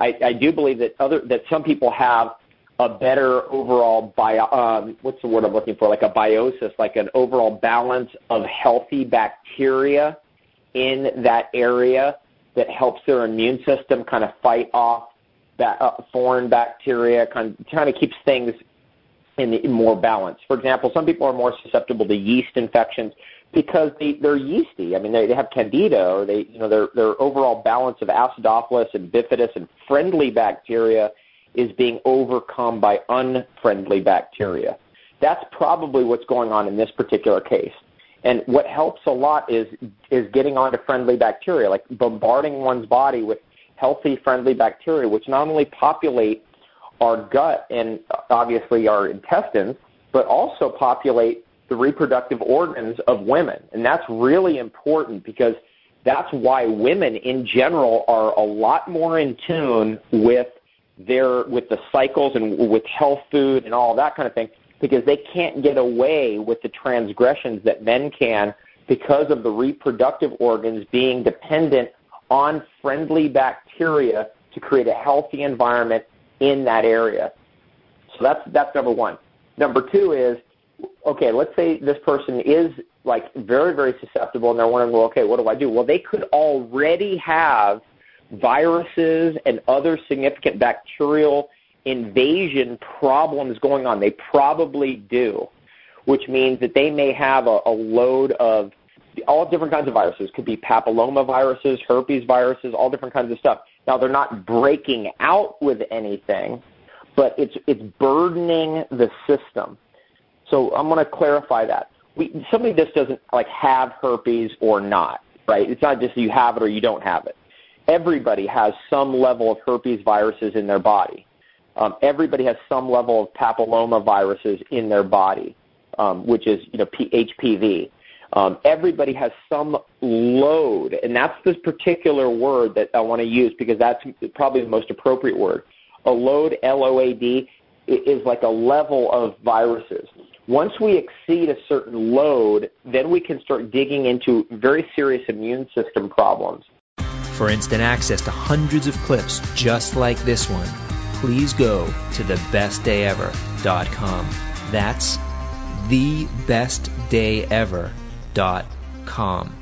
I, I do believe that other that some people have a better overall bio, um, what's the word I'm looking for? Like a biosis, like an overall balance of healthy bacteria in that area that helps their immune system kind of fight off that uh, foreign bacteria, kind of, kind of keeps things in, more balance. For example, some people are more susceptible to yeast infections because they, they're yeasty. I mean, they, they have candida, or they, you know, their their overall balance of acidophilus and bifidus and friendly bacteria is being overcome by unfriendly bacteria. That's probably what's going on in this particular case. And what helps a lot is is getting onto friendly bacteria, like bombarding one's body with healthy, friendly bacteria, which not only populate our gut and uh, obviously our intestines, but also populate the reproductive organs of women. And that's really important because that's why women in general are a lot more in tune with their with the cycles and with health food and all that kind of thing because they can't get away with the transgressions that men can because of the reproductive organs being dependent on friendly bacteria to create a healthy environment in that area. So that's that's number one. Number two is okay. Let's say this person is like very very susceptible, and they're wondering, well, okay, what do I do? Well, they could already have viruses and other significant bacterial invasion problems going on. They probably do, which means that they may have a, a load of all different kinds of viruses. Could be papilloma viruses, herpes viruses, all different kinds of stuff. Now they're not breaking out with anything, but it's it's burdening the system. So I'm going to clarify that. We, somebody just doesn't like have herpes or not, right? It's not just you have it or you don't have it. Everybody has some level of herpes viruses in their body. Um, everybody has some level of papilloma viruses in their body, um, which is you know P- HPV. Um, everybody has some load, and that's this particular word that I want to use because that's probably the most appropriate word. A load, L-O-A-D, is like a level of viruses. Once we exceed a certain load, then we can start digging into very serious immune system problems. For instant access to hundreds of clips just like this one, please go to thebestdayever.com. That's thebestdayever.com dot com.